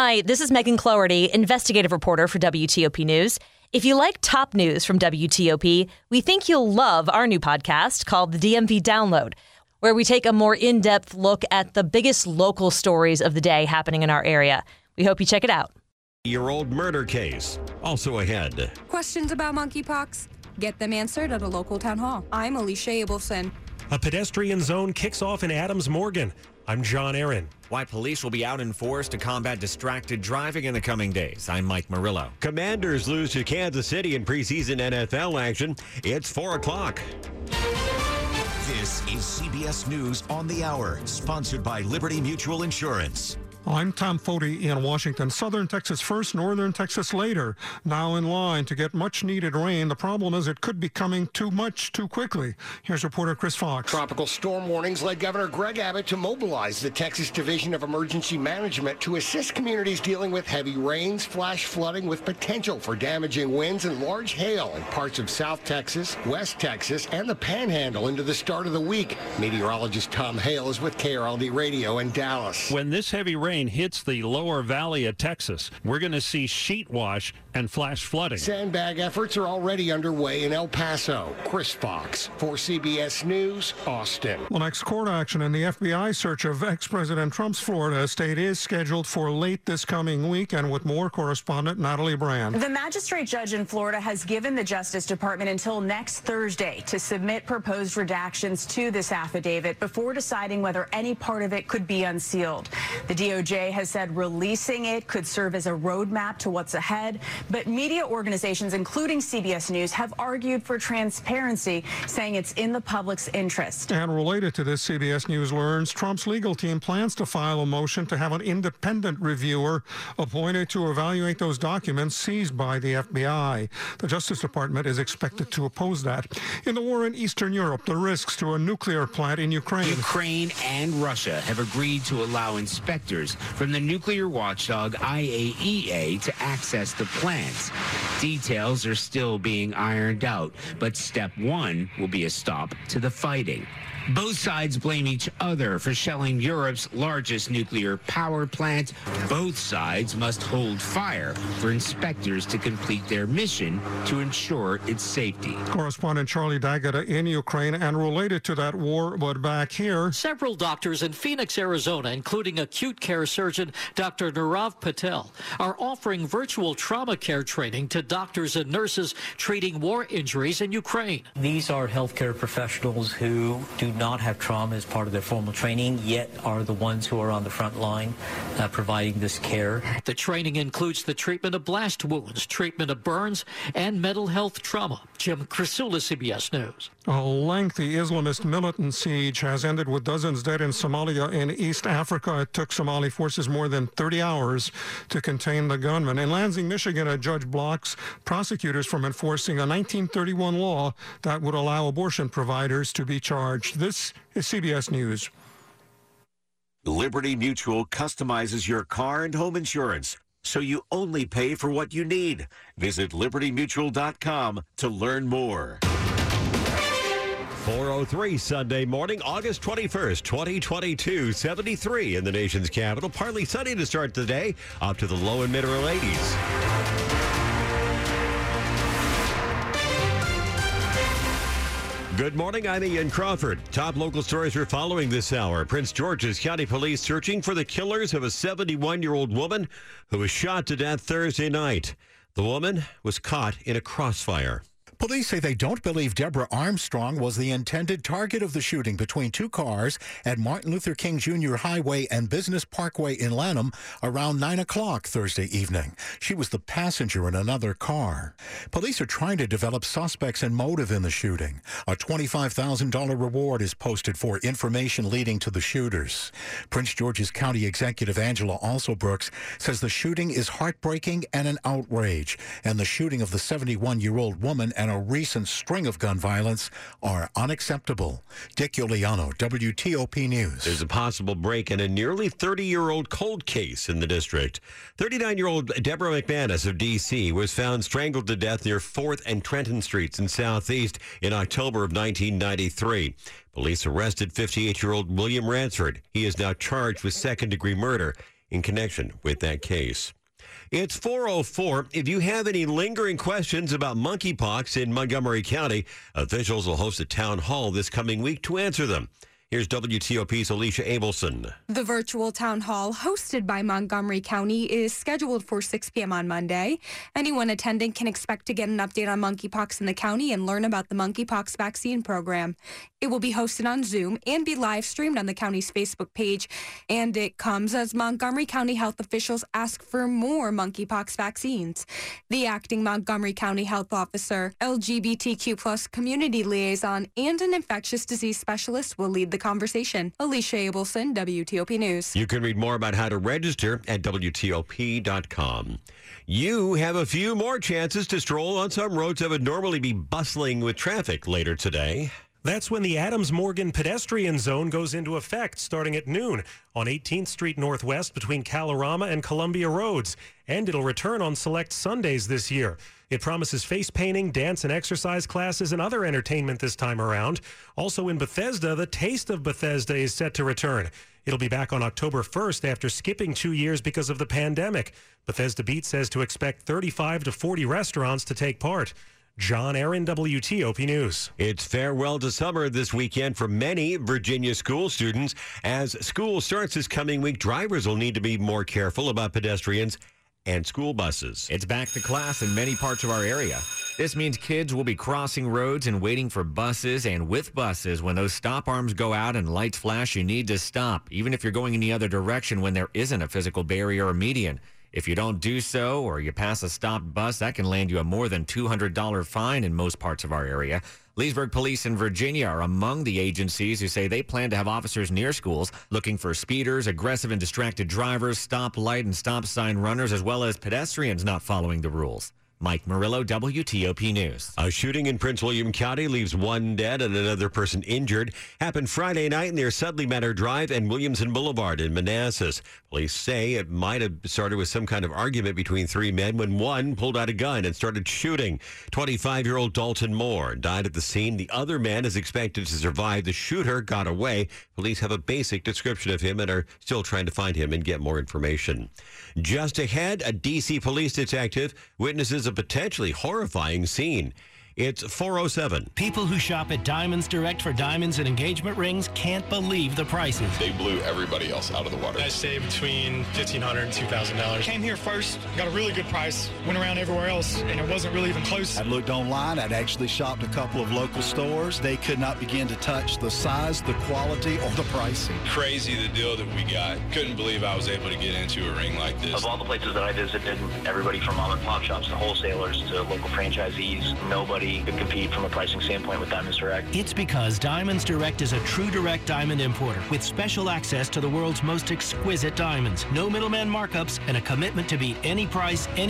Hi, this is Megan Cloherty, investigative reporter for WTOP News. If you like top news from WTOP, we think you'll love our new podcast called the DMV Download, where we take a more in depth look at the biggest local stories of the day happening in our area. We hope you check it out. Year old murder case. Also ahead. Questions about monkeypox? Get them answered at a local town hall. I'm Alicia Abelson. A pedestrian zone kicks off in Adams Morgan. I'm John Aaron. Why police will be out in force to combat distracted driving in the coming days. I'm Mike Murillo. Commanders lose to Kansas City in preseason NFL action. It's 4 o'clock. This is CBS News on the Hour, sponsored by Liberty Mutual Insurance. I'm Tom Foty in Washington. Southern Texas first, northern Texas later. Now in line to get much needed rain. The problem is it could be coming too much too quickly. Here's reporter Chris Fox. Tropical storm warnings led Governor Greg Abbott to mobilize the Texas Division of Emergency Management to assist communities dealing with heavy rains, flash flooding with potential for damaging winds and large hail in parts of South Texas, West Texas, and the Panhandle into the start of the week. Meteorologist Tom Hale is with KRLD Radio in Dallas. When this heavy rain hits the lower valley of Texas, we're going to see sheet wash and flash flooding. Sandbag efforts are already underway in El Paso. Chris Fox for CBS News, Austin. The next court action in the FBI search of ex-President Trump's Florida estate is scheduled for late this coming week, and with more correspondent Natalie Brand. The magistrate judge in Florida has given the Justice Department until next Thursday to submit proposed redactions to this affidavit before deciding whether any part of it could be unsealed. The DOJ has said releasing it could serve as a roadmap to what's ahead, but media organizations, including CBS News, have argued for transparency, saying it's in the public's interest. And related to this, CBS News learns Trump's legal team plans to file a motion to have an independent reviewer appointed to evaluate those documents seized by the FBI. The Justice Department is expected to oppose that. In the war in Eastern Europe, the risks to a nuclear plant in Ukraine. Ukraine and Russia have agreed to allow inspectors from the nuclear watchdog IAEA to access the plants. Details are still being ironed out, but step one will be a stop to the fighting. Both sides blame each other for shelling Europe's largest nuclear power plant. Both sides must hold fire for inspectors to complete their mission to ensure its safety. Correspondent Charlie D'Agata in Ukraine and related to that war, but back here. Several doctors in Phoenix, Arizona, including acute care surgeon Dr. Nirav Patel, are offering virtual trauma care training to doctors and nurses treating war injuries in Ukraine. These are healthcare professionals who do not have trauma as part of their formal training, yet are the ones who are on the front line uh, providing this care. The training includes the treatment of blast wounds, treatment of burns, and mental health trauma. Jim Krasula, CBS News. A lengthy Islamist militant siege has ended with dozens dead in Somalia in East Africa. It took Forces more than 30 hours to contain the gunman. In Lansing, Michigan, a judge blocks prosecutors from enforcing a 1931 law that would allow abortion providers to be charged. This is CBS News. Liberty Mutual customizes your car and home insurance so you only pay for what you need. Visit libertymutual.com to learn more. 403 Sunday morning, August 21st, 2022, 73 in the nation's capital. Partly sunny to start the day, up to the low and mid 80s. Good morning, I'm Ian Crawford. Top local stories we're following this hour. Prince George's County Police searching for the killers of a 71 year old woman who was shot to death Thursday night. The woman was caught in a crossfire. Police say they don't believe Deborah Armstrong was the intended target of the shooting between two cars at Martin Luther King Jr. Highway and Business Parkway in Lanham around 9 o'clock Thursday evening. She was the passenger in another car. Police are trying to develop suspects and motive in the shooting. A $25,000 reward is posted for information leading to the shooters. Prince George's County Executive Angela Alsobrooks says the shooting is heartbreaking and an outrage, and the shooting of the 71 year old woman and a recent string of gun violence are unacceptable. Dick Uliano, WTOP News. There's a possible break in a nearly 30 year old cold case in the district. 39 year old Deborah McManus of D.C. was found strangled to death near 4th and Trenton Streets in Southeast in October of 1993. Police arrested 58 year old William Ransford. He is now charged with second degree murder. in connection with that case. It's 404. If you have any lingering questions about monkeypox in Montgomery County, officials will host a town hall this coming week to answer them. Here's WTOP's Alicia Abelson. The virtual town hall hosted by Montgomery County is scheduled for 6 p.m. on Monday. Anyone attending can expect to get an update on monkeypox in the county and learn about the monkeypox vaccine program. It will be hosted on Zoom and be live streamed on the county's Facebook page. And it comes as Montgomery County health officials ask for more monkeypox vaccines. The acting Montgomery County health officer, LGBTQ plus community liaison, and an infectious disease specialist will lead the conversation. Alicia Abelson, WTOP News. You can read more about how to register at WTOP.com. You have a few more chances to stroll on some roads that would normally be bustling with traffic later today. That's when the Adams Morgan pedestrian zone goes into effect starting at noon on 18th Street Northwest between Kalorama and Columbia Roads. And it'll return on select Sundays this year. It promises face painting, dance and exercise classes, and other entertainment this time around. Also in Bethesda, the Taste of Bethesda is set to return. It'll be back on October 1st after skipping two years because of the pandemic. Bethesda Beat says to expect 35 to 40 restaurants to take part. John Aaron, WTOP News. It's farewell to summer this weekend for many Virginia school students. As school starts this coming week, drivers will need to be more careful about pedestrians and school buses. It's back to class in many parts of our area. This means kids will be crossing roads and waiting for buses. And with buses, when those stop arms go out and lights flash, you need to stop, even if you're going in the other direction when there isn't a physical barrier or median. If you don't do so or you pass a stopped bus, that can land you a more than $200 fine in most parts of our area. Leesburg Police in Virginia are among the agencies who say they plan to have officers near schools looking for speeders, aggressive and distracted drivers, stop light and stop sign runners, as well as pedestrians not following the rules. Mike Murillo, WTOP News. A shooting in Prince William County leaves one dead and another person injured. Happened Friday night near Sudley Manor Drive and Williamson Boulevard in Manassas. Police say it might have started with some kind of argument between three men when one pulled out a gun and started shooting. 25 year old Dalton Moore died at the scene. The other man is expected to survive. The shooter got away. Police have a basic description of him and are still trying to find him and get more information. Just ahead, a D.C. police detective witnesses a potentially horrifying scene. It's 407. People who shop at Diamonds Direct for diamonds and engagement rings can't believe the prices. They blew everybody else out of the water. I saved between $1,500 and $2,000. Came here first, got a really good price, went around everywhere else, and it wasn't really even close. I looked online. I'd actually shopped a couple of local stores. They could not begin to touch the size, the quality, or the pricing. Crazy the deal that we got. Couldn't believe I was able to get into a ring like this. Of all the places that I visited, everybody from mom and pop shops to wholesalers to local franchisees, nobody could compete from a pricing standpoint with Diamonds Direct. It's because Diamonds Direct is a true direct diamond importer with special access to the world's most exquisite diamonds. No middleman markups and a commitment to beat any price, any